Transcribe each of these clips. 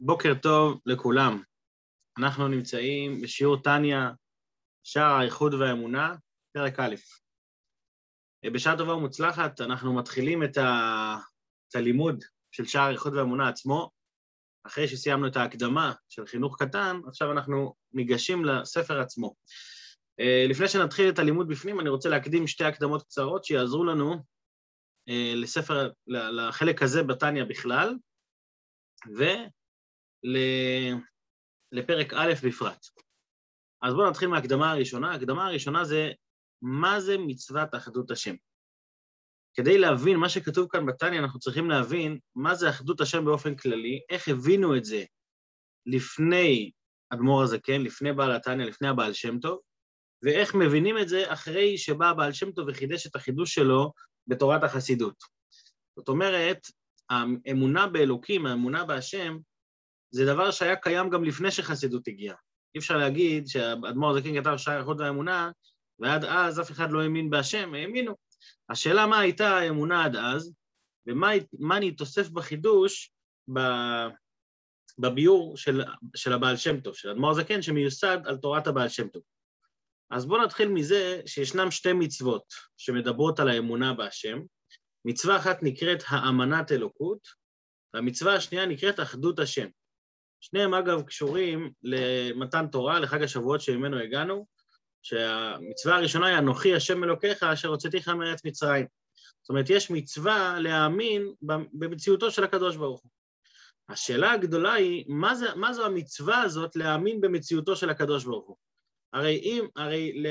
בוקר טוב לכולם. אנחנו נמצאים בשיעור טניה, שער האיחוד והאמונה, פרק א'. בשעה טובה ומוצלחת אנחנו מתחילים את, ה... את הלימוד של שער האיחוד והאמונה עצמו. אחרי שסיימנו את ההקדמה של חינוך קטן, עכשיו אנחנו ניגשים לספר עצמו. לפני שנתחיל את הלימוד בפנים, אני רוצה להקדים שתי הקדמות קצרות שיעזרו לנו לספר, לחלק הזה בטניה בכלל, ו... לפרק א' בפרט. אז בואו נתחיל מההקדמה הראשונה. ההקדמה הראשונה זה מה זה מצוות אחדות השם. כדי להבין מה שכתוב כאן בתניא, אנחנו צריכים להבין מה זה אחדות השם באופן כללי, איך הבינו את זה לפני אדמו"ר הזקן, לפני בעל התניא, לפני הבעל שם טוב, ואיך מבינים את זה אחרי שבא הבעל שם טוב וחידש את החידוש שלו בתורת החסידות. זאת אומרת, האמונה באלוקים, האמונה בהשם, זה דבר שהיה קיים גם לפני שחסידות הגיעה. אי אפשר להגיד שהאדמו"ר הזקן כתב שער איכות והאמונה, ועד אז אף אחד לא האמין בהשם, האמינו. השאלה מה הייתה האמונה עד אז, ומה אני תוסף בחידוש בביור של, של הבעל שם טוב, של אדמו"ר הזקן, שמיוסד על תורת הבעל שם טוב. אז בואו נתחיל מזה שישנם שתי מצוות שמדברות על האמונה בהשם. מצווה אחת נקראת האמנת אלוקות, והמצווה השנייה נקראת אחדות השם. שניהם אגב קשורים למתן תורה, לחג השבועות שממנו הגענו, שהמצווה הראשונה היא אנוכי השם אלוקיך אשר הוצאתיך מארץ מצרים. זאת אומרת, יש מצווה להאמין במציאותו של הקדוש ברוך הוא. השאלה הגדולה היא, מה, זה, מה זו המצווה הזאת להאמין במציאותו של הקדוש ברוך הוא? הרי אם, הרי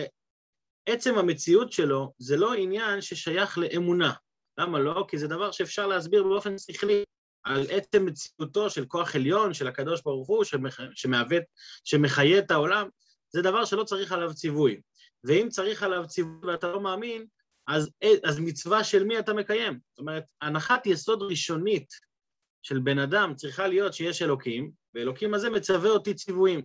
לעצם המציאות שלו זה לא עניין ששייך לאמונה. למה לא? כי זה דבר שאפשר להסביר באופן שכלי. על עצם מציאותו של כוח עליון, של הקדוש ברוך הוא, שמעוות, שמחיה את העולם, זה דבר שלא צריך עליו ציווי. ואם צריך עליו ציווי ואתה לא מאמין, אז, אז מצווה של מי אתה מקיים? זאת אומרת, הנחת יסוד ראשונית של בן אדם צריכה להיות שיש אלוקים, ואלוקים הזה מצווה אותי ציוויים.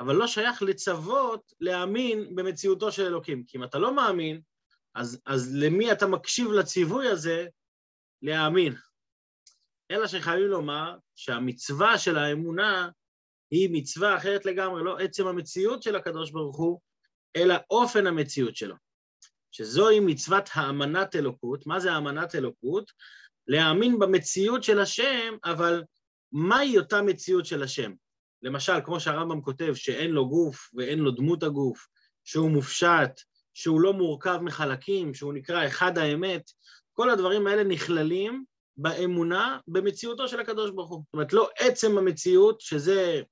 אבל לא שייך לצוות להאמין במציאותו של אלוקים. כי אם אתה לא מאמין, אז, אז למי אתה מקשיב לציווי הזה להאמין? אלא שחייבים לומר שהמצווה של האמונה היא מצווה אחרת לגמרי, לא עצם המציאות של הקדוש ברוך הוא, אלא אופן המציאות שלו. שזוהי מצוות האמנת אלוקות. מה זה האמנת אלוקות? להאמין במציאות של השם, אבל מהי אותה מציאות של השם? למשל, כמו שהרמב"ם כותב, שאין לו גוף ואין לו דמות הגוף, שהוא מופשט, שהוא לא מורכב מחלקים, שהוא נקרא אחד האמת, כל הדברים האלה נכללים באמונה במציאותו של הקדוש ברוך הוא. זאת אומרת, לא עצם המציאות, שזה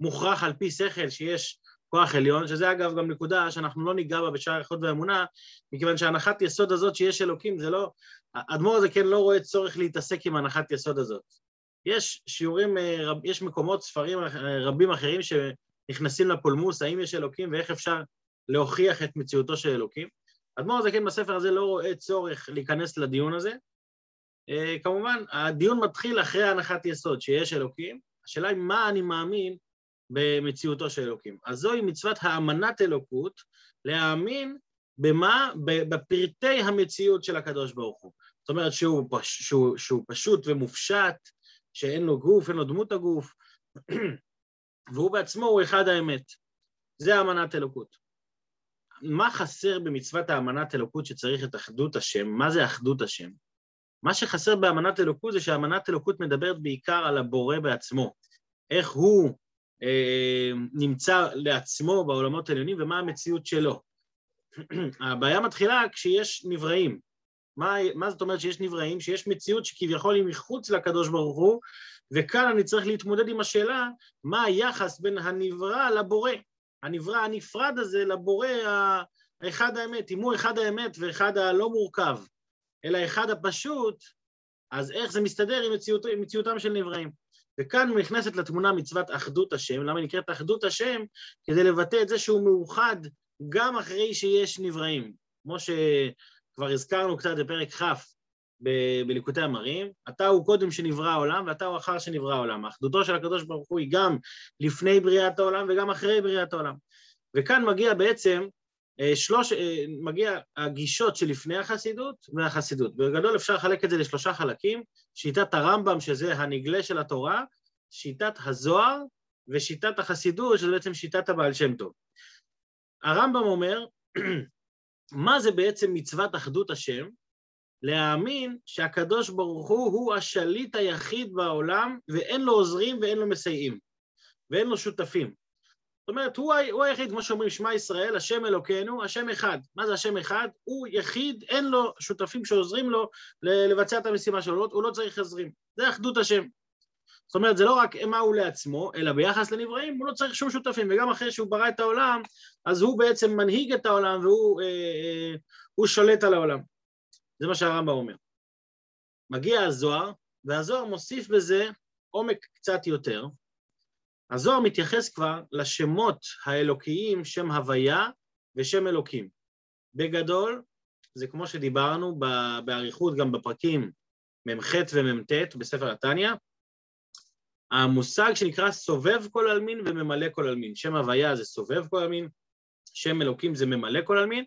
מוכרח על פי שכל שיש כוח עליון, שזה אגב גם נקודה שאנחנו לא ניגע בה בשער איכות ואמונה, מכיוון שהנחת יסוד הזאת שיש אלוקים, זה לא... האדמו"ר הזה כן לא רואה צורך להתעסק עם הנחת יסוד הזאת. יש שיעורים, אה, יש מקומות, ספרים אה, רבים אחרים שנכנסים לפולמוס, האם יש אלוקים ואיך אפשר להוכיח את מציאותו של אלוקים. האדמו"ר הזה כן בספר הזה לא רואה צורך להיכנס לדיון הזה, כמובן, הדיון מתחיל אחרי הנחת יסוד, שיש אלוקים, השאלה היא מה אני מאמין במציאותו של אלוקים. אז זוהי מצוות האמנת אלוקות, להאמין במה? בפרטי המציאות של הקדוש ברוך הוא. זאת אומרת שהוא, פש, שהוא, שהוא פשוט ומופשט, שאין לו גוף, אין לו דמות הגוף, והוא בעצמו הוא אחד האמת. זה האמנת אלוקות. מה חסר במצוות האמנת אלוקות שצריך את אחדות השם? מה זה אחדות השם? מה שחסר באמנת אלוקות זה שאמנת אלוקות מדברת בעיקר על הבורא בעצמו, איך הוא אה, נמצא לעצמו בעולמות העליונים ומה המציאות שלו. הבעיה מתחילה כשיש נבראים. מה, מה זאת אומרת שיש נבראים? שיש מציאות שכביכול היא מחוץ לקדוש ברוך הוא, וכאן אני צריך להתמודד עם השאלה מה היחס בין הנברא לבורא. הנברא הנפרד הזה לבורא האחד האמת, אם הוא אחד האמת ואחד הלא מורכב. אלא אחד הפשוט, אז איך זה מסתדר עם, מציאות, עם מציאותם של נבראים? וכאן נכנסת לתמונה מצוות אחדות השם, למה היא נקראת אחדות השם? כדי לבטא את זה שהוא מאוחד גם אחרי שיש נבראים. כמו שכבר הזכרנו קצת בפרק כ' בליקוטי המרים, אתה הוא קודם שנברא העולם ואתה הוא אחר שנברא העולם. אחדותו של הקדוש ברוך הוא היא גם לפני בריאת העולם וגם אחרי בריאת העולם. וכאן מגיע בעצם שלוש, אה, מגיע הגישות שלפני החסידות והחסידות. בגדול אפשר לחלק את זה לשלושה חלקים, שיטת הרמב"ם, שזה הנגלה של התורה, שיטת הזוהר ושיטת החסידות, שזה בעצם שיטת הבעל שם טוב. הרמב"ם אומר, מה זה בעצם מצוות אחדות השם? להאמין שהקדוש ברוך הוא הוא השליט היחיד בעולם ואין לו עוזרים ואין לו מסייעים ואין לו שותפים. זאת אומרת, הוא, הוא היחיד, כמו שאומרים, שמע ישראל, השם אלוקינו, השם אחד. מה זה השם אחד? הוא יחיד, אין לו שותפים שעוזרים לו לבצע את המשימה שלו, הוא לא צריך עזרים. זה אחדות השם. זאת אומרת, זה לא רק מה הוא לעצמו, אלא ביחס לנבראים, הוא לא צריך שום שותפים, וגם אחרי שהוא ברא את העולם, אז הוא בעצם מנהיג את העולם והוא אה, אה, שולט על העולם. זה מה שהרמב"ם אומר. מגיע הזוהר, והזוהר מוסיף בזה עומק קצת יותר. הזוהר מתייחס כבר לשמות האלוקיים, שם הוויה ושם אלוקים. בגדול, זה כמו שדיברנו באריכות גם בפרקים מ"ח ומ"ט בספר התניא, המושג שנקרא סובב כל עלמין וממלא כל עלמין. שם הוויה זה סובב כל עלמין, שם אלוקים זה ממלא כל עלמין,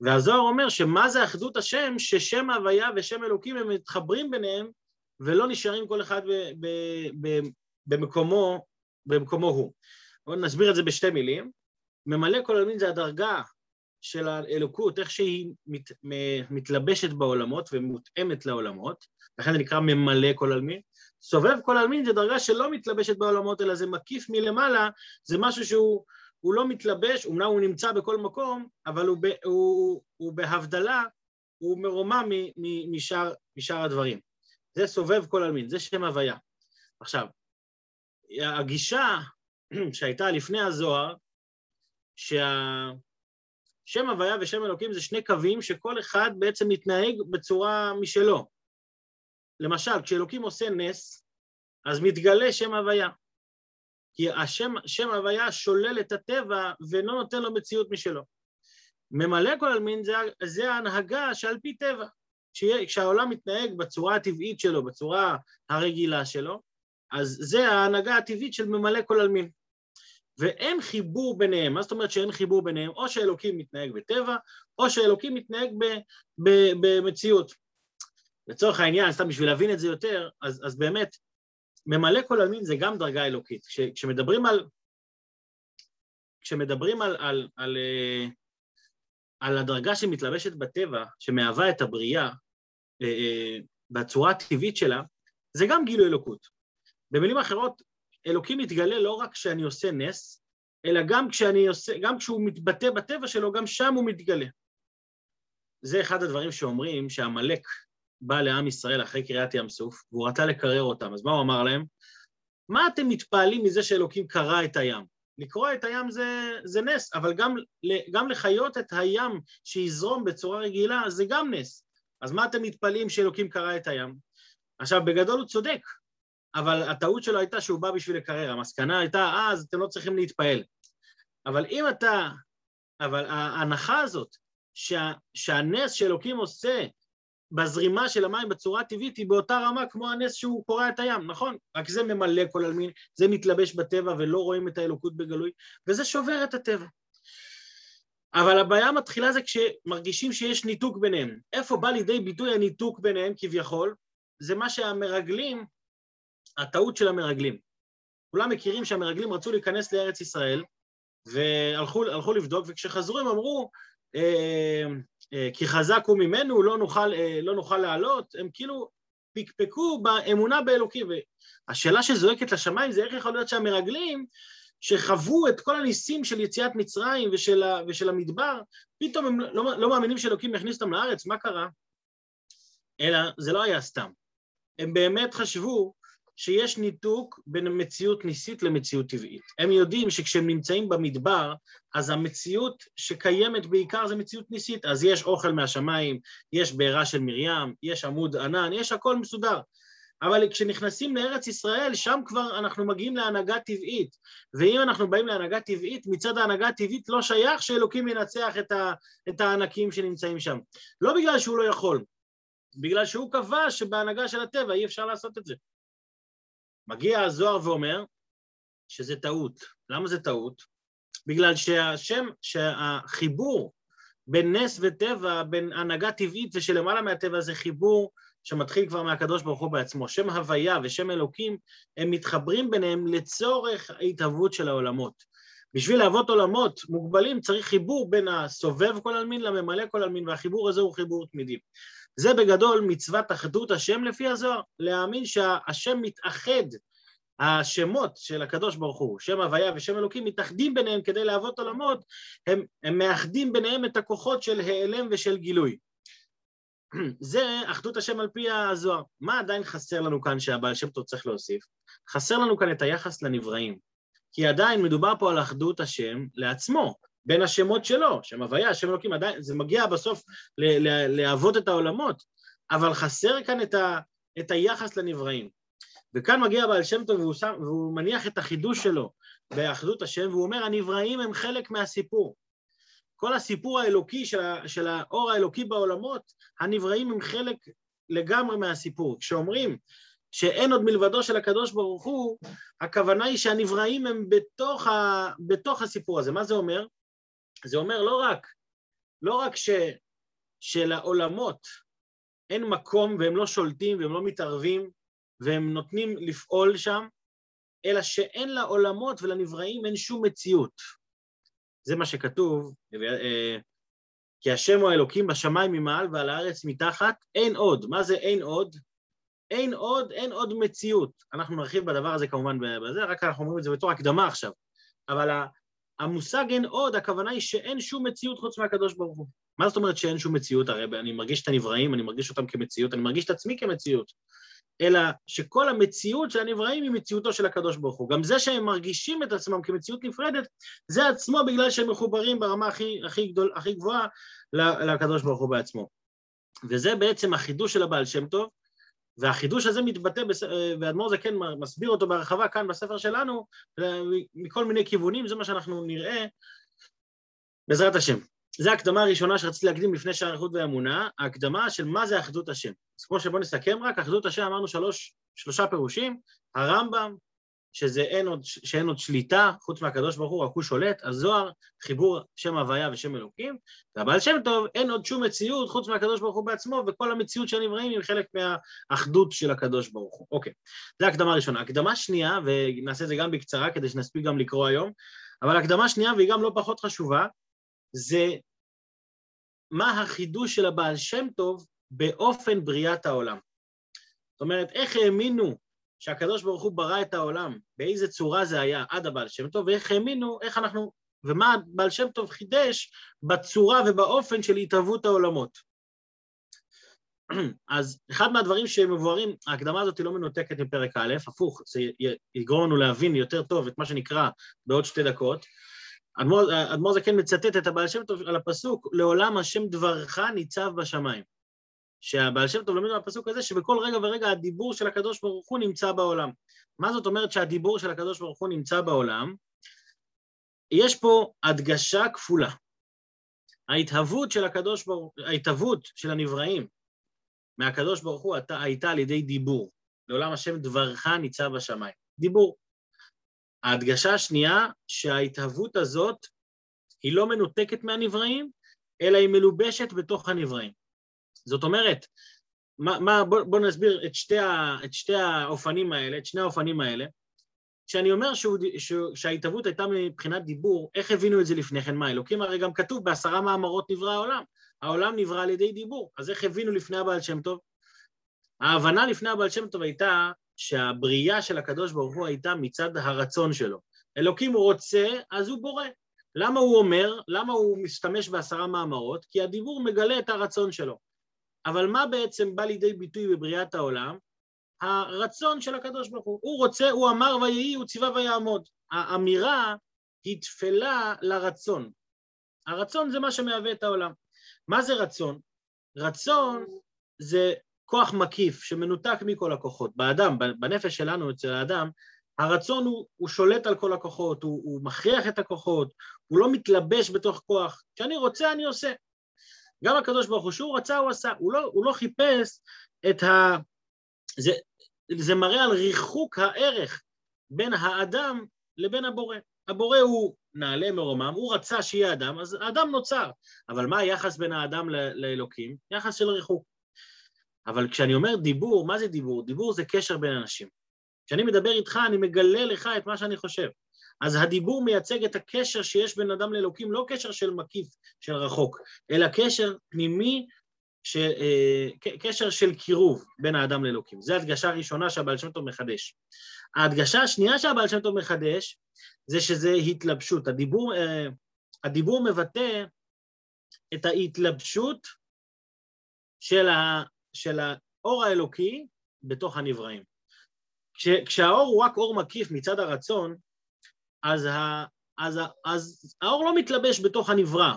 והזוהר אומר שמה זה אחדות השם, ששם הוויה ושם אלוקים הם מתחברים ביניהם ולא נשארים כל אחד ב, ב, ב, במקומו, במקומו הוא. בואו נסביר את זה בשתי מילים. ממלא כל עלמין זה הדרגה של האלוקות, איך שהיא מת, מתלבשת בעולמות ומותאמת לעולמות, לכן זה נקרא ממלא כל עלמין. סובב כל עלמין זה דרגה שלא מתלבשת בעולמות, אלא זה מקיף מלמעלה, זה משהו שהוא הוא לא מתלבש, אמנם הוא נמצא בכל מקום, אבל הוא, ב, הוא, הוא בהבדלה, הוא מרומם משאר, משאר הדברים. זה סובב כל עלמין, זה שם הוויה. עכשיו, הגישה שהייתה לפני הזוהר, שהשם הוויה ושם אלוקים זה שני קווים שכל אחד בעצם מתנהג בצורה משלו. למשל, כשאלוקים עושה נס, אז מתגלה שם הוויה. כי השם, שם הוויה שולל את הטבע ולא נותן לו מציאות משלו. ממלא כל עלמין זה, זה ההנהגה שעל פי טבע. כשהעולם מתנהג בצורה הטבעית שלו, בצורה הרגילה שלו, אז זה ההנהגה הטבעית של ממלא כל עלמין. ואין חיבור ביניהם. מה זאת אומרת שאין חיבור ביניהם? או שאלוקים מתנהג בטבע, או שאלוקים מתנהג ב, ב, במציאות. לצורך העניין, סתם בשביל להבין את זה יותר, אז, אז באמת, ממלא כל עלמין זה גם דרגה אלוקית. כש, כשמדברים על... כשמדברים על, על, על, אה, על הדרגה שמתלבשת בטבע, שמהווה את הבריאה אה, אה, בצורה הטבעית שלה, זה גם גילוי אלוקות. במילים אחרות, אלוקים מתגלה לא רק כשאני עושה נס, אלא גם, כשאני עושה, גם כשהוא מתבטא בטבע שלו, גם שם הוא מתגלה. זה אחד הדברים שאומרים שעמלק בא לעם ישראל אחרי קריאת ים סוף, והוא רצה לקרר אותם, אז מה הוא אמר להם? מה אתם מתפעלים מזה שאלוקים קרע את הים? לקרוע את הים זה, זה נס, אבל גם, גם לחיות את הים שיזרום בצורה רגילה זה גם נס. אז מה אתם מתפלאים שאלוקים קרע את הים? עכשיו, בגדול הוא צודק, אבל הטעות שלו הייתה שהוא בא בשביל לקרר. המסקנה הייתה, אה, אז אתם לא צריכים להתפעל. אבל אם אתה... אבל ההנחה הזאת, שה, שהנס שאלוקים עושה בזרימה של המים בצורה טבעית היא באותה רמה כמו הנס שהוא קורע את הים, נכון? רק זה ממלא כל עלמין, זה מתלבש בטבע ולא רואים את האלוקות בגלוי, וזה שובר את הטבע. אבל הבעיה מתחילה זה כשמרגישים שיש ניתוק ביניהם. איפה בא לידי ביטוי הניתוק ביניהם כביכול? זה מה שהמרגלים, הטעות של המרגלים. כולם מכירים שהמרגלים רצו להיכנס לארץ ישראל, והלכו לבדוק, וכשחזרו הם אמרו, אה, אה, כי חזק הוא ממנו, לא נוכל, אה, לא נוכל לעלות, הם כאילו פקפקו באמונה באלוקים. והשאלה שזועקת לשמיים זה איך יכול להיות שהמרגלים, שחוו את כל הניסים של יציאת מצרים ושל, ה, ושל המדבר, פתאום הם לא, לא מאמינים שאלוקים יכניס אותם לארץ, מה קרה? אלא זה לא היה סתם. הם באמת חשבו שיש ניתוק בין מציאות ניסית למציאות טבעית. הם יודעים שכשהם נמצאים במדבר, אז המציאות שקיימת בעיקר זה מציאות ניסית. אז יש אוכל מהשמיים, יש בעירה של מרים, יש עמוד ענן, יש הכל מסודר. אבל כשנכנסים לארץ ישראל, שם כבר אנחנו מגיעים להנהגה טבעית. ואם אנחנו באים להנהגה טבעית, מצד ההנהגה הטבעית לא שייך שאלוקים ינצח את, ה, את הענקים שנמצאים שם. לא בגלל שהוא לא יכול, בגלל שהוא קבע שבהנהגה של הטבע אי אפשר לעשות את זה. מגיע הזוהר ואומר שזה טעות. למה זה טעות? בגלל שהשם, שהחיבור בין נס וטבע, בין הנהגה טבעית ושלמעלה מהטבע זה חיבור שמתחיל כבר מהקדוש ברוך הוא בעצמו. שם הוויה ושם אלוקים, הם מתחברים ביניהם לצורך ההתהוות של העולמות. בשביל להוות עולמות מוגבלים צריך חיבור בין הסובב כל עלמין לממלא כל עלמין, והחיבור הזה הוא חיבור תמידי. זה בגדול מצוות אחדות השם לפי הזוהר, להאמין שהשם מתאחד, השמות של הקדוש ברוך הוא, שם הוויה ושם אלוקים, מתאחדים ביניהם כדי להוות עולמות, הם, הם מאחדים ביניהם את הכוחות של העלם ושל גילוי. זה אחדות השם על פי הזוהר. מה עדיין חסר לנו כאן שהבעל שם טוב צריך להוסיף? חסר לנו כאן את היחס לנבראים. כי עדיין מדובר פה על אחדות השם לעצמו, בין השמות שלו, שם הוויה, שם אלוקים, עדיין, זה מגיע בסוף לעבוד את העולמות, אבל חסר כאן את, ה, את היחס לנבראים. וכאן מגיע בעל שם טוב והוא, שם, והוא מניח את החידוש שלו באחדות השם, והוא אומר, הנבראים הם חלק מהסיפור. כל הסיפור האלוקי של, של האור האלוקי בעולמות, הנבראים הם חלק לגמרי מהסיפור. כשאומרים שאין עוד מלבדו של הקדוש ברוך הוא, הכוונה היא שהנבראים הם בתוך, ה, בתוך הסיפור הזה. מה זה אומר? זה אומר לא רק, לא רק ש, שלעולמות אין מקום והם לא שולטים והם לא מתערבים והם נותנים לפעול שם, אלא שאין לעולמות ולנבראים אין שום מציאות. זה מה שכתוב, אה, כי השם הוא האלוקים בשמיים ממעל ועל הארץ מתחת, אין עוד. מה זה אין עוד? אין עוד, אין עוד מציאות. אנחנו נרחיב בדבר הזה כמובן בזה, רק אנחנו אומרים את זה בתור הקדמה עכשיו. אבל המושג אין עוד, הכוונה היא שאין שום מציאות חוץ מהקדוש ברוך הוא. מה זאת אומרת שאין שום מציאות? הרי אני מרגיש את הנבראים, אני מרגיש אותם כמציאות, אני מרגיש את עצמי כמציאות. אלא שכל המציאות של הנבראים היא מציאותו של הקדוש ברוך הוא. גם זה שהם מרגישים את עצמם כמציאות נפרדת, זה עצמו בגלל שהם מחוברים ברמה הכי, הכי, גדול, הכי גבוהה לקדוש ברוך הוא בעצמו. וזה בעצם החידוש של הבעל שם טוב, והחידוש הזה מתבטא, ואדמו"ר זה כן מסביר אותו בהרחבה כאן בספר שלנו, מכל מיני כיוונים, זה מה שאנחנו נראה בעזרת השם. זו ההקדמה הראשונה שרציתי להקדים לפני שער איכות ואמונה, ההקדמה של מה זה אחדות השם. אז כמו שבואו נסכם רק, אחדות השם אמרנו שלוש, שלושה פירושים, הרמב"ם, שזה אין עוד, שאין עוד שליטה, חוץ מהקדוש ברוך הוא, רק הוא שולט, הזוהר, חיבור שם הוויה ושם אלוקים, והבעל שם טוב, אין עוד שום מציאות חוץ מהקדוש ברוך הוא בעצמו, וכל המציאות של הנבראים היא חלק מהאחדות של הקדוש ברוך הוא. אוקיי, זו הקדמה ראשונה. הקדמה שנייה, ונעשה את זה גם בקצרה כדי שנספיק גם לקרוא היום, אבל הקדמה שנייה, והיא גם לא פחות חשובה, זה מה החידוש של הבעל שם טוב באופן בריאת העולם. זאת אומרת, איך האמינו שהקדוש ברוך הוא ברא את העולם, באיזה צורה זה היה עד הבעל שם טוב, ואיך האמינו, איך אנחנו, ומה הבעל שם טוב חידש בצורה ובאופן של התהוות העולמות. אז אחד מהדברים שמבוארים, ההקדמה הזאת היא לא מנותקת מפרק א', הפוך, זה יגרום לנו להבין יותר טוב את מה שנקרא בעוד שתי דקות. אדמו"ר זקן כן מצטט את הבעל שם טוב על הפסוק, לעולם השם דברך ניצב בשמיים. שהבעל שם טוב לומד מהפסוק הזה שבכל רגע ורגע הדיבור של הקדוש ברוך הוא נמצא בעולם. מה זאת אומרת שהדיבור של הקדוש ברוך הוא נמצא בעולם? יש פה הדגשה כפולה. ההתהוות של הקדוש ברוך הוא, ההתהוות של הנבראים מהקדוש ברוך הוא הייתה, הייתה על ידי דיבור. לעולם השם דברך ניצב בשמיים. דיבור. ההדגשה השנייה, שההתהוות הזאת היא לא מנותקת מהנבראים, אלא היא מלובשת בתוך הנבראים. זאת אומרת, מה, מה, בוא, בוא נסביר את שתי, ה, את שתי האופנים האלה, את שני האופנים האלה. כשאני אומר שההתהוות הייתה מבחינת דיבור, איך הבינו את זה לפני כן? מה, אלוקים הרי גם כתוב בעשרה מאמרות נברא העולם. העולם נברא על ידי דיבור, אז איך הבינו לפני הבעל שם טוב? ההבנה לפני הבעל שם טוב הייתה שהבריאה של הקדוש ברוך הוא הייתה מצד הרצון שלו. אלוקים הוא רוצה, אז הוא בורא. למה הוא אומר? למה הוא משתמש בעשרה מאמרות? כי הדיבור מגלה את הרצון שלו. אבל מה בעצם בא לידי ביטוי בבריאת העולם? הרצון של הקדוש ברוך הוא. הוא רוצה, הוא אמר ויהי, הוא ציווה ויעמוד. האמירה היא תפלה לרצון. הרצון זה מה שמהווה את העולם. מה זה רצון? רצון זה כוח מקיף שמנותק מכל הכוחות. באדם, בנפש שלנו, אצל האדם, הרצון הוא, הוא שולט על כל הכוחות, הוא, הוא מכריח את הכוחות, הוא לא מתלבש בתוך כוח. כשאני רוצה, אני עושה. גם הקדוש ברוך הוא, שהוא רצה, הוא עשה. הוא לא, הוא לא חיפש את ה... זה, זה מראה על ריחוק הערך בין האדם לבין הבורא. הבורא הוא נעלה מרומם, הוא רצה שיהיה אדם, אז האדם נוצר. אבל מה היחס בין האדם לאלוקים? יחס של ריחוק. אבל כשאני אומר דיבור, מה זה דיבור? דיבור זה קשר בין אנשים. כשאני מדבר איתך, אני מגלה לך את מה שאני חושב. אז הדיבור מייצג את הקשר שיש בין אדם לאלוקים, לא קשר של מקיף, של רחוק, אלא קשר פנימי, ש, אה, קשר של קירוב בין האדם לאלוקים. זו הדגשה הראשונה שהבעל שם טוב מחדש. ההדגשה השנייה שהבעל שם טוב מחדש, זה שזה התלבשות. הדיבור, אה, הדיבור מבטא את ההתלבשות של, ה, של האור האלוקי בתוך הנבראים. כש, כשהאור הוא רק אור מקיף מצד הרצון, אז, ה, אז, אז האור לא מתלבש בתוך הנברא,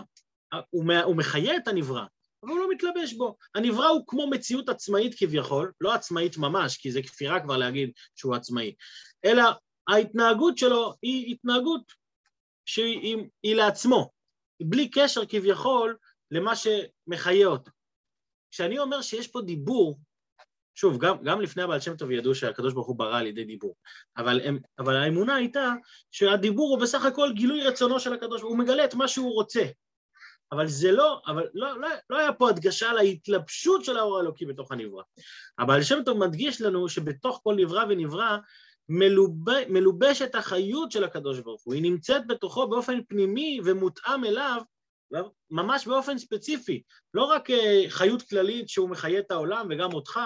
הוא, הוא מחיה את הנברא, אבל הוא לא מתלבש בו. הנברא הוא כמו מציאות עצמאית כביכול, לא עצמאית ממש, כי זה כפירה כבר להגיד שהוא עצמאי, אלא ההתנהגות שלו היא התנהגות שהיא היא לעצמו, בלי קשר כביכול למה שמחיה אותו. כשאני אומר שיש פה דיבור, שוב, גם, גם לפני הבעל שם טוב ידעו שהקדוש ברוך הוא ברא על ידי דיבור, אבל, הם, אבל האמונה הייתה שהדיבור הוא בסך הכל גילוי רצונו של הקדוש ברוך הוא, מגלה את מה שהוא רוצה. אבל זה לא, אבל לא, לא, לא היה פה הדגשה להתלבשות של האור האלוקי בתוך הנברא. הבעל שם טוב מדגיש לנו שבתוך כל נברא ונברא מלוב... מלובשת החיות של הקדוש ברוך הוא, היא נמצאת בתוכו באופן פנימי ומותאם אליו ממש באופן ספציפי, לא רק אה, חיות כללית שהוא מחיה את העולם וגם אותך,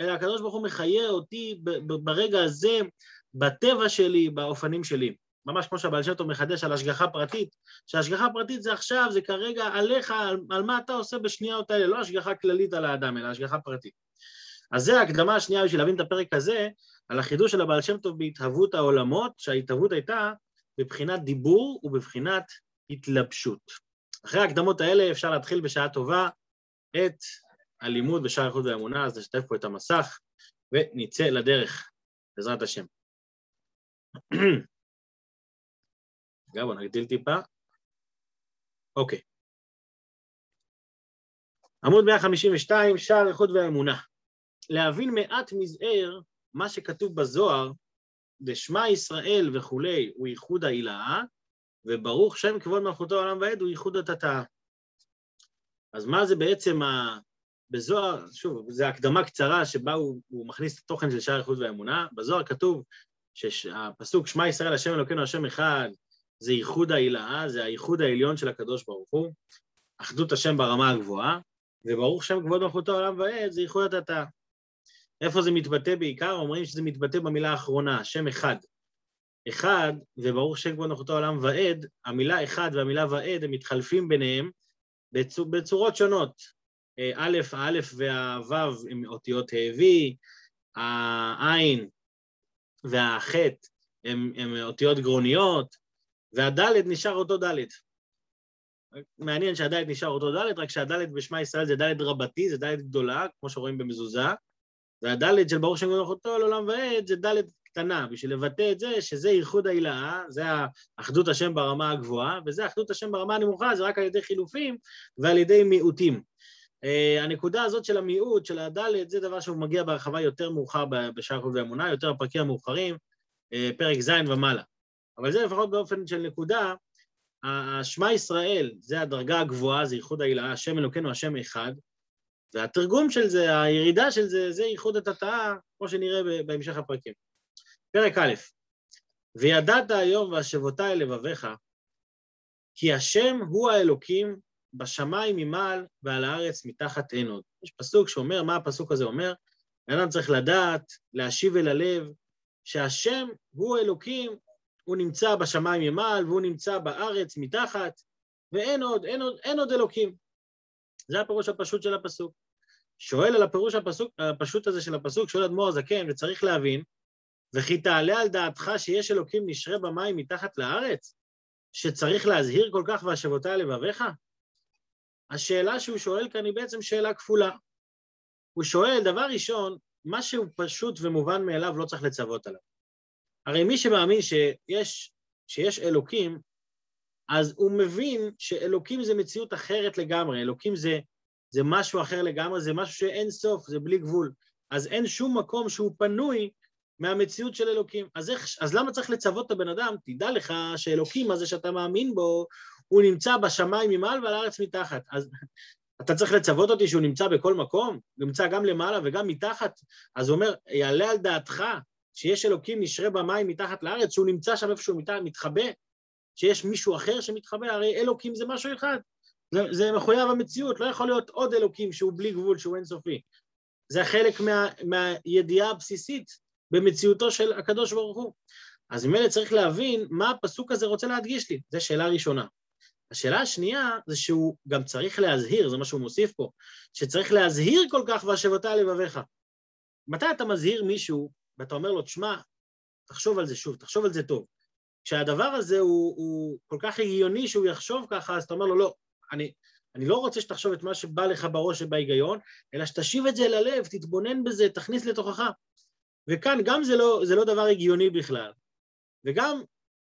אלא הקדוש ברוך הוא מחיה אותי ברגע הזה, בטבע שלי, באופנים שלי. ממש כמו שהבעל שם טוב מחדש על השגחה פרטית, שהשגחה פרטית זה עכשיו, זה כרגע עליך, על, על מה אתה עושה בשניות האלה, לא השגחה כללית על האדם, אלא השגחה פרטית. אז זה ההקדמה השנייה בשביל להבין את הפרק הזה, על החידוש של הבעל שם טוב בהתהוות העולמות, שההתהוות הייתה בבחינת דיבור ובבחינת התלבשות. אחרי ההקדמות האלה אפשר להתחיל בשעה טובה את הלימוד בשער איכות והאמונה, אז נשתף פה את המסך ונצא לדרך, בעזרת השם. רגע, בואו נגדיל טיפה. אוקיי. עמוד 152, שער איכות והאמונה. להבין מעט מזער מה שכתוב בזוהר, דשמע ישראל וכולי, הוא ייחוד העילאה, וברוך שם כבוד מלכותו העולם ועד הוא ייחוד התתאה. אז מה זה בעצם. בזוהר, שוב, זו הקדמה קצרה שבה הוא, הוא מכניס את התוכן של שער איכות והאמונה. בזוהר כתוב שהפסוק שמע ישראל השם אלוקינו השם אחד זה ייחוד העילאה, זה הייחוד העליון של הקדוש ברוך הוא, אחדות השם ברמה הגבוהה, וברוך שם כבוד מלכותו העולם ועד זה ייחוד התתאה. איפה זה מתבטא בעיקר? אומרים שזה מתבטא במילה האחרונה, שם אחד. אחד, וברוך שם כבוד נוחותו העולם ועד, המילה אחד והמילה ועד, הם מתחלפים ביניהם בצור, בצורות שונות. אה, א', האלף והוו הם אותיות האבי, העין והחטא הם, הם אותיות גרוניות, והדלת נשאר אותו דלת. מעניין שהדלת נשאר אותו דלת, רק שהדלת בשמע ישראל זה דלת רבתי, זה דלת גדולה, כמו שרואים במזוזה, והדלת של ברוך שם כבוד נוחותו לעולם ועד זה דלת קטנה, בשביל לבטא את זה שזה ייחוד העילאה, זה אחדות השם ברמה הגבוהה, וזה אחדות השם ברמה הנמוכה, זה רק על ידי חילופים ועל ידי מיעוטים. Uh, הנקודה הזאת של המיעוט, של הדלת, זה דבר שהוא מגיע בהרחבה יותר מאוחר בשער חוב ואמונה, יותר בפרקים המאוחרים, uh, פרק ז' ומעלה. אבל זה לפחות באופן של נקודה, השמע ישראל, זה הדרגה הגבוהה, זה ייחוד העילאה, השם אלוקינו, השם אחד, והתרגום של זה, הירידה של זה, זה ייחוד התתאה, כמו שנראה בהמשך הפרקים. פרק א', וידעת היום והשבותי אל לבביך, כי השם הוא האלוקים בשמיים ממעל ועל הארץ מתחת אין עוד. יש פסוק שאומר, מה הפסוק הזה אומר? אדם צריך לדעת, להשיב אל הלב, שהשם הוא האלוקים, הוא נמצא בשמיים ממעל והוא נמצא בארץ מתחת, ואין עוד, אין עוד, אין עוד אלוקים. זה הפירוש הפשוט של הפסוק. שואל על הפירוש הפסוק, הפשוט הזה של הפסוק, שואל אדמו"ר הזקן, וצריך להבין וכי תעלה על דעתך שיש אלוקים נשרה במים מתחת לארץ? שצריך להזהיר כל כך והשבותי לבביך? השאלה שהוא שואל כאן היא בעצם שאלה כפולה. הוא שואל, דבר ראשון, מה שהוא פשוט ומובן מאליו לא צריך לצוות עליו. הרי מי שמאמין שיש, שיש אלוקים, אז הוא מבין שאלוקים זה מציאות אחרת לגמרי, אלוקים זה, זה משהו אחר לגמרי, זה משהו שאין סוף, זה בלי גבול. אז אין שום מקום שהוא פנוי מהמציאות של אלוקים. אז, איך, אז למה צריך לצוות את הבן אדם? תדע לך שאלוקים הזה שאתה מאמין בו, הוא נמצא בשמיים ממעל ועל הארץ מתחת. אז אתה צריך לצוות אותי שהוא נמצא בכל מקום? הוא נמצא גם למעלה וגם מתחת? אז הוא אומר, יעלה על דעתך שיש אלוקים נשרה במים מתחת לארץ, שהוא נמצא שם איפשהו מתחבא, שיש מישהו אחר שמתחבא, הרי אלוקים זה משהו אחד. זה, זה מחויב המציאות, לא יכול להיות עוד אלוקים שהוא בלי גבול, שהוא אינסופי. זה חלק מה, מהידיעה הבסיסית במציאותו של הקדוש ברוך הוא. אז ממילא צריך להבין מה הפסוק הזה רוצה להדגיש לי, זו שאלה ראשונה. השאלה השנייה זה שהוא גם צריך להזהיר, זה מה שהוא מוסיף פה, שצריך להזהיר כל כך והשבתה לבביך. מתי אתה מזהיר מישהו ואתה אומר לו, תשמע, תחשוב על זה שוב, תחשוב על זה טוב. כשהדבר הזה הוא, הוא כל כך הגיוני שהוא יחשוב ככה, אז אתה אומר לו, לא, אני, אני לא רוצה שתחשוב את מה שבא לך בראש ובהיגיון, אלא שתשיב את זה ללב, תתבונן בזה, תכניס לתוכך. וכאן גם זה לא, זה לא דבר הגיוני בכלל. וגם,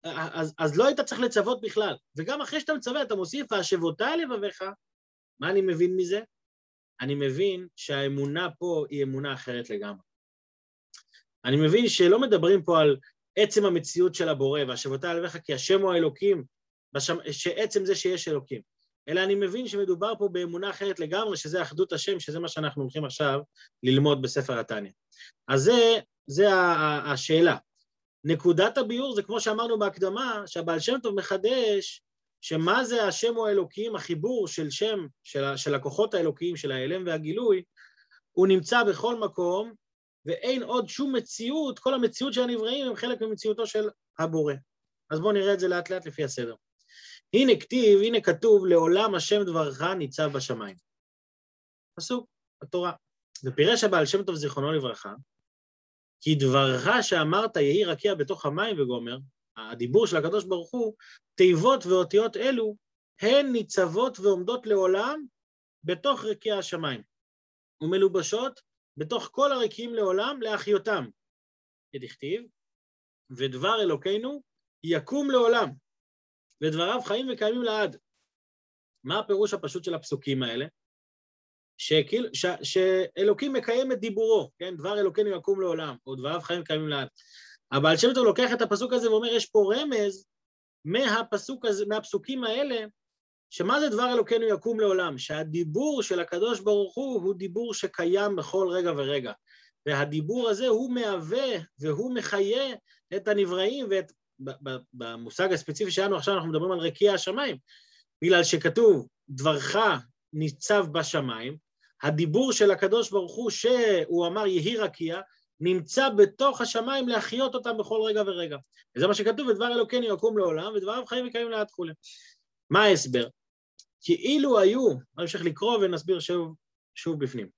אז, אז לא היית צריך לצוות בכלל. וגם אחרי שאתה מצווה, אתה מוסיף, והשבותה לבביך, מה אני מבין מזה? אני מבין שהאמונה פה היא אמונה אחרת לגמרי. אני מבין שלא מדברים פה על עצם המציאות של הבורא, והשבותה לבביך כי השם הוא האלוקים, בשם, שעצם זה שיש אלוקים. אלא אני מבין שמדובר פה באמונה אחרת לגמרי, שזה אחדות השם, שזה מה שאנחנו הולכים עכשיו ללמוד בספר התניא. אז זה, זה השאלה. נקודת הביאור זה כמו שאמרנו בהקדמה, שהבעל שם טוב מחדש שמה זה השם או האלוקים, החיבור של שם, של, של הכוחות האלוקיים, של ההלם והגילוי, הוא נמצא בכל מקום, ואין עוד שום מציאות, כל המציאות של הנבראים הם חלק ממציאותו של הבורא. אז בואו נראה את זה לאט לאט לפי הסדר. הנה כתיב, הנה כתוב, לעולם השם דברך ניצב בשמיים. פסוק, התורה. ופירש הבעל שם טוב זיכרונו לברכה, כי דברך שאמרת יהי רקיע בתוך המים וגומר, הדיבור של הקדוש ברוך הוא, תיבות ואותיות אלו הן ניצבות ועומדות לעולם בתוך רקיע השמיים, ומלובשות בתוך כל הרקיעים לעולם להחיותם. כדכתיב, ודבר אלוקינו יקום לעולם, ודבריו חיים וקיימים לעד. מה הפירוש הפשוט של הפסוקים האלה? שכאילו, ש, שאלוקים מקיים את דיבורו, כן? דבר אלוקינו יקום לעולם, או דבריו חיים קיימים לעד. הבעל שם טוב לוקח את הפסוק הזה ואומר, יש פה רמז מהפסוק הזה, מהפסוקים האלה, שמה זה דבר אלוקינו יקום לעולם? שהדיבור של הקדוש ברוך הוא הוא דיבור שקיים בכל רגע ורגע. והדיבור הזה הוא מהווה והוא מחיה את הנבראים ואת... במושג הספציפי שלנו עכשיו אנחנו מדברים על רקיע השמיים, בגלל שכתוב דברך ניצב בשמיים, הדיבור של הקדוש ברוך הוא שהוא אמר יהי רקיע, נמצא בתוך השמיים להחיות אותם בכל רגע ורגע. וזה מה שכתוב, ודבר אלוקינו יקום לעולם, ודבריו חיים וקיימים לעד כולי. מה ההסבר? כאילו היו, אני אמשיך לקרוא ונסביר שוב, שוב בפנים.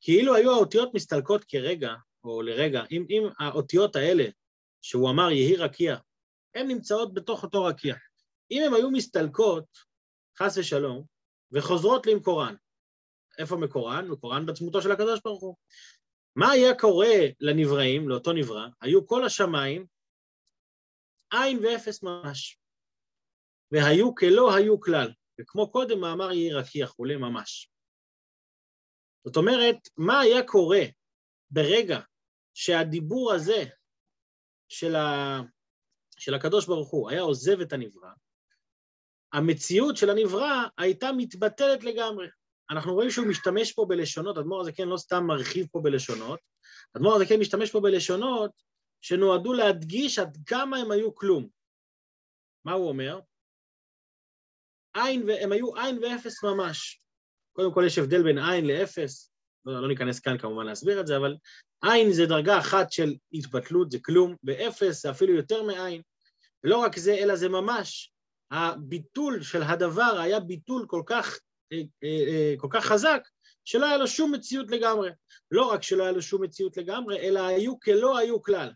כאילו היו האותיות מסתלקות כרגע, או לרגע, אם, אם האותיות האלה, שהוא אמר יהי רקיע, הן נמצאות בתוך אותו רקיע. אם הן היו מסתלקות, חס ושלום, וחוזרות למקורן. איפה מקורן? מקורן בעצמותו של הקדוש ברוך הוא. מה היה קורה לנבראים, לאותו נברא? היו כל השמיים עין ואפס ממש. והיו כלא היו כלל. וכמו קודם מאמר יהי רקיע חולה ממש. זאת אומרת, מה היה קורה ברגע שהדיבור הזה של, ה... של הקדוש ברוך הוא היה עוזב את הנברא, המציאות של הנברא הייתה מתבטלת לגמרי. אנחנו רואים שהוא משתמש פה בלשונות, אדמו"ר הזה כן לא סתם מרחיב פה בלשונות, אדמו"ר הזה כן משתמש פה בלשונות שנועדו להדגיש עד כמה הם היו כלום. מה הוא אומר? עין, הם היו עין ואפס ממש. קודם כל יש הבדל בין עין לאפס, לא, לא ניכנס כאן כמובן להסביר את זה, אבל עין זה דרגה אחת של התבטלות, זה כלום, ואפס זה אפילו יותר מעין. ולא רק זה, אלא זה ממש, הביטול של הדבר היה ביטול כל כך, אה, אה, אה, כל כך חזק, שלא היה לו שום מציאות לגמרי. לא רק שלא היה לו שום מציאות לגמרי, אלא היו כלא היו כלל.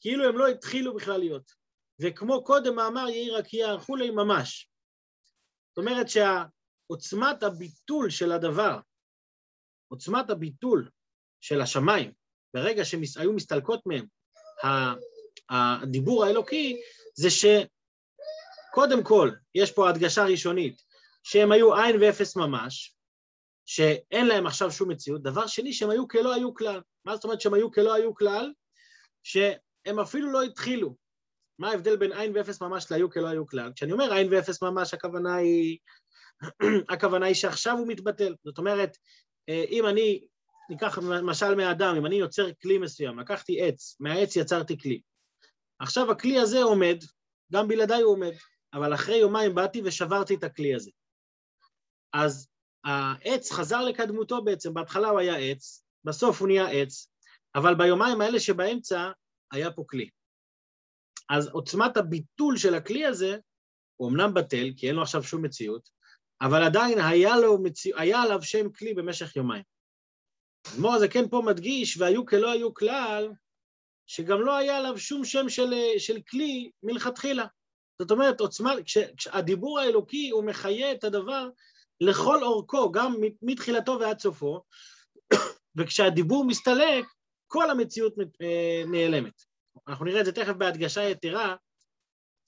כאילו הם לא התחילו בכלל להיות. וכמו קודם מאמר יהי רקיע וכולי ממש. זאת אומרת שעוצמת הביטול של הדבר, עוצמת הביטול של השמיים, ברגע שהיו מסתלקות מהם הדיבור האלוקי, זה שקודם כל, יש פה הדגשה ראשונית, שהם היו עין ואפס ממש, שאין להם עכשיו שום מציאות. דבר שני, שהם היו כלא היו כלל. מה זאת אומרת שהם היו כלא היו כלל? שהם אפילו לא התחילו. מה ההבדל בין עין ואפס ממש להיו כלא היו כלל? כשאני אומר עין ואפס ממש, הכוונה היא הכוונה היא שעכשיו הוא מתבטל. זאת אומרת, אה, אם אני, ניקח משל מהאדם, אם אני יוצר כלי מסוים, לקחתי עץ, מהעץ יצרתי כלי. עכשיו הכלי הזה עומד, גם בלעדיי הוא עומד, אבל אחרי יומיים באתי ושברתי את הכלי הזה. אז העץ חזר לקדמותו בעצם, בהתחלה הוא היה עץ, בסוף הוא נהיה עץ, אבל ביומיים האלה שבאמצע היה פה כלי. אז עוצמת הביטול של הכלי הזה הוא אמנם בטל, כי אין לו עכשיו שום מציאות, אבל עדיין היה, לו מציא... היה עליו שם כלי במשך יומיים. אדמו"ר הזה כן פה מדגיש, והיו כלא היו כלל, שגם לא היה עליו שום שם של, של כלי מלכתחילה. זאת אומרת, עוצמה, כש, כשהדיבור האלוקי הוא מחיה את הדבר לכל אורכו, גם מתחילתו ועד סופו, וכשהדיבור מסתלק, כל המציאות אה, נעלמת. אנחנו נראה את זה תכף בהדגשה יתרה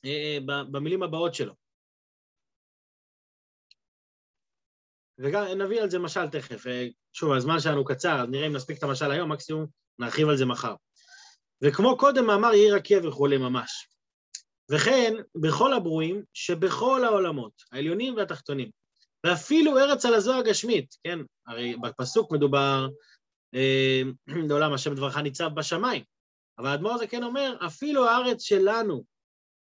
אה, במילים הבאות שלו. וגם נביא על זה משל תכף. אה, שוב, הזמן שלנו קצר, נראה אם נספיק את המשל היום, מקסימום נרחיב על זה מחר. וכמו קודם מאמר יהי רקיע וכולי ממש. וכן, בכל הברואים שבכל העולמות, העליונים והתחתונים, ואפילו ארץ על הזו הגשמית, כן, הרי בפסוק מדובר אה, לעולם השם דברך ניצב בשמיים, אבל האדמו"ר הזה כן אומר, אפילו הארץ שלנו,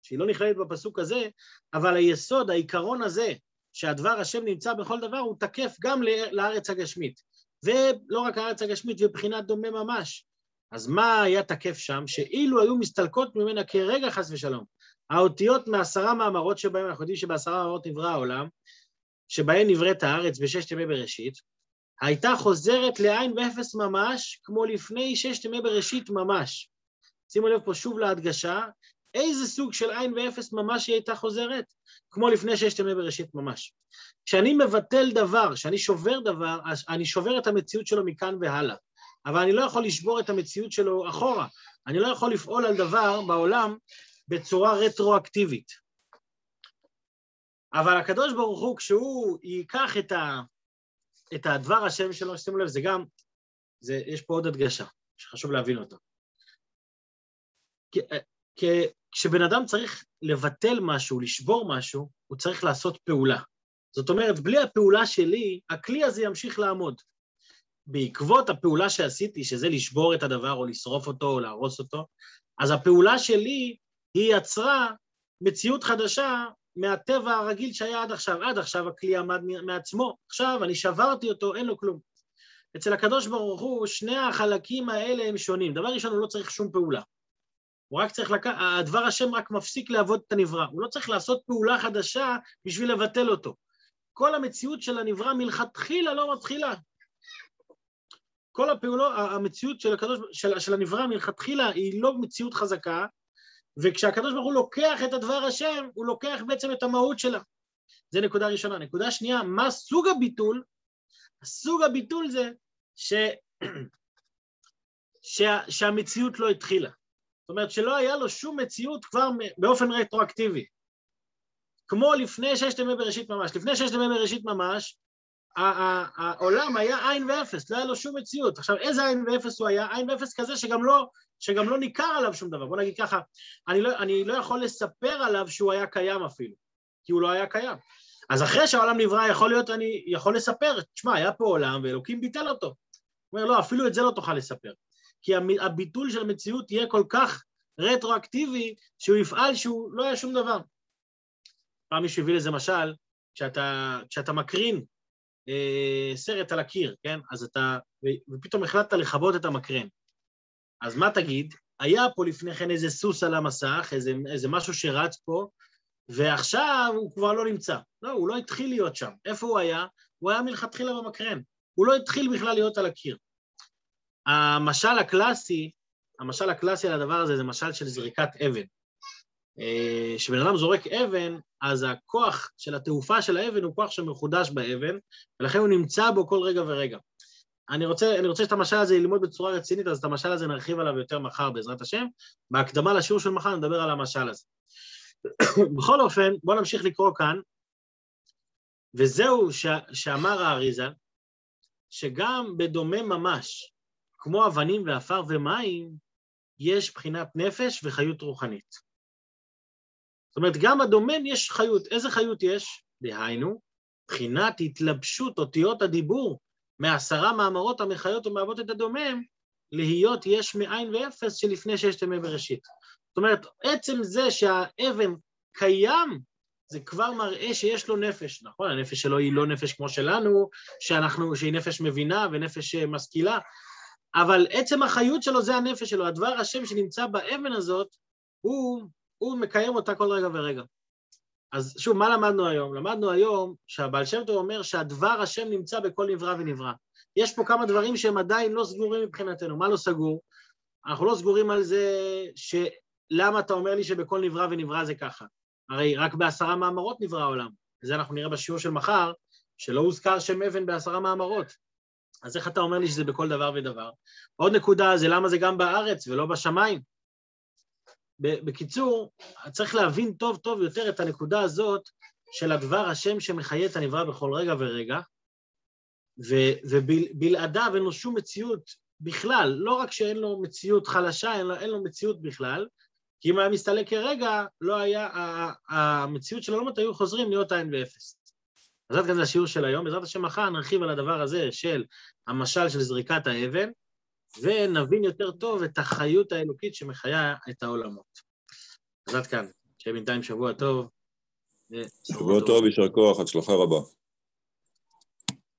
שהיא לא נכללת בפסוק הזה, אבל היסוד, העיקרון הזה, שהדבר השם נמצא בכל דבר, הוא תקף גם לארץ הגשמית. ולא רק הארץ הגשמית, ובחינת דומה ממש. אז מה היה תקף שם? שאילו היו מסתלקות ממנה כרגע חס ושלום, האותיות מעשרה מאמרות שבהם, אנחנו יודעים שבעשרה מאמרות נברא העולם, שבהן נבראת הארץ בששת ימי בראשית, הייתה חוזרת לעין ואפס ממש, כמו לפני ששת ימי בראשית ממש. שימו לב פה שוב להדגשה, איזה סוג של עין ואפס ממש היא הייתה חוזרת? כמו לפני ששת ימי בראשית ממש. כשאני מבטל דבר, כשאני שובר דבר, אני שובר את המציאות שלו מכאן והלאה. אבל אני לא יכול לשבור את המציאות שלו אחורה. אני לא יכול לפעול על דבר בעולם בצורה רטרואקטיבית. אבל הקדוש ברוך הוא, כשהוא ייקח את, ה, את הדבר השם שלו, שימו לב, זה גם, זה, יש פה עוד הדגשה שחשוב להבין אותה. כשבן אדם צריך לבטל משהו, לשבור משהו, הוא צריך לעשות פעולה. זאת אומרת, בלי הפעולה שלי, הכלי הזה ימשיך לעמוד. בעקבות הפעולה שעשיתי, שזה לשבור את הדבר או לשרוף אותו או להרוס אותו, אז הפעולה שלי היא יצרה מציאות חדשה מהטבע הרגיל שהיה עד עכשיו. עד עכשיו הכלי עמד מעצמו, עכשיו אני שברתי אותו, אין לו כלום. אצל הקדוש ברוך הוא, שני החלקים האלה הם שונים. דבר ראשון, הוא לא צריך שום פעולה. הוא רק צריך לקחת, הדבר השם רק מפסיק לעבוד את הנברא. הוא לא צריך לעשות פעולה חדשה בשביל לבטל אותו. כל המציאות של הנברא מלכתחילה לא מתחילה. כל הפעולות, המציאות של, הקדוש, של, של הנברא מלכתחילה היא לא מציאות חזקה, וכשהקדוש ברוך הוא לוקח את הדבר השם, הוא לוקח בעצם את המהות שלה. זה נקודה ראשונה. נקודה שנייה, מה סוג הביטול? סוג הביטול זה ש... שה... שהמציאות לא התחילה. זאת אומרת שלא היה לו שום מציאות כבר באופן רטרואקטיבי. כמו לפני ששת ימי בראשית ממש. לפני ששת ימי בראשית ממש, העולם היה עין ואפס, לא היה לו שום מציאות. עכשיו, איזה עין ואפס הוא היה? עין ואפס כזה שגם לא, שגם לא ניכר עליו שום דבר. בוא נגיד ככה, אני לא, אני לא יכול לספר עליו שהוא היה קיים אפילו, כי הוא לא היה קיים. אז אחרי שהעולם נברא, יכול להיות, אני יכול לספר, תשמע, היה פה עולם ואלוקים ביטל אותו. הוא אומר, לא, אפילו את זה לא תוכל לספר. כי הביטול של המציאות יהיה כל כך רטרואקטיבי, שהוא יפעל שהוא לא היה שום דבר. פעם מישהו הביא לזה משל, כשאתה, כשאתה מקרין אה, סרט על הקיר, כן? אז אתה, ופתאום החלטת לכבות את המקרן. אז מה תגיד? היה פה לפני כן איזה סוס על המסך, איזה, איזה משהו שרץ פה, ועכשיו הוא כבר לא נמצא. לא, הוא לא התחיל להיות שם. איפה הוא היה? הוא היה מלכתחילה במקרן. הוא לא התחיל בכלל להיות על הקיר. המשל הקלאסי, המשל הקלאסי על הדבר הזה זה משל של זריקת אבן. אה, כשבן אדם זורק אבן, אז הכוח של התעופה של האבן הוא כוח שמחודש באבן, ולכן הוא נמצא בו כל רגע ורגע. אני רוצה, אני רוצה שאת המשל הזה ללמוד בצורה רצינית, אז את המשל הזה נרחיב עליו יותר מחר בעזרת השם. בהקדמה לשיעור של מחר נדבר על המשל הזה. בכל אופן, בואו נמשיך לקרוא כאן, וזהו ש, שאמר האריזה, שגם בדומה ממש, כמו אבנים ועפר ומים, יש בחינת נפש וחיות רוחנית. זאת אומרת, גם בדומם יש חיות. איזה חיות יש? דהיינו, בחינת התלבשות אותיות הדיבור מעשרה מאמרות המחיות ומהוות את הדומם, להיות יש מאין ואפס שלפני ששת ימי בראשית. זאת אומרת, עצם זה שהאבן קיים, זה כבר מראה שיש לו נפש. נכון, הנפש שלו היא לא נפש כמו שלנו, שאנחנו, שהיא נפש מבינה ונפש משכילה, אבל עצם החיות שלו זה הנפש שלו. הדבר השם שנמצא באבן הזאת, הוא, הוא מקיים אותה כל רגע ורגע. אז שוב, מה למדנו היום? למדנו היום שהבעל שם טוב אומר שהדבר השם נמצא בכל נברא ונברא. יש פה כמה דברים שהם עדיין לא סגורים מבחינתנו. מה לא סגור? אנחנו לא סגורים על זה שלמה אתה אומר לי שבכל נברא ונברא זה ככה. הרי רק בעשרה מאמרות נברא העולם. וזה אנחנו נראה בשיעור של מחר, שלא הוזכר שם אבן בעשרה מאמרות. אז איך אתה אומר לי שזה בכל דבר ודבר? עוד נקודה זה למה זה גם בארץ ולא בשמיים. בקיצור, צריך להבין טוב טוב יותר את הנקודה הזאת של הדבר השם שמחיה את הנברא בכל רגע ורגע, ובלעדיו אין לו שום מציאות בכלל, לא רק שאין לו מציאות חלשה, אין לו, אין לו מציאות בכלל, כי אם היה מסתלק כרגע, לא היה, המציאות של העולמות היו חוזרים להיות עין ואפס. אז עד כאן זה השיעור של היום, בעזרת השם מחר נרחיב על הדבר הזה של המשל של זריקת האבן, ונבין יותר טוב את החיות האלוקית שמחיה את העולמות. אז עד כאן, שיהיה בינתיים שבוע טוב. שבוע טוב, יישר כוח, הצלחה רבה.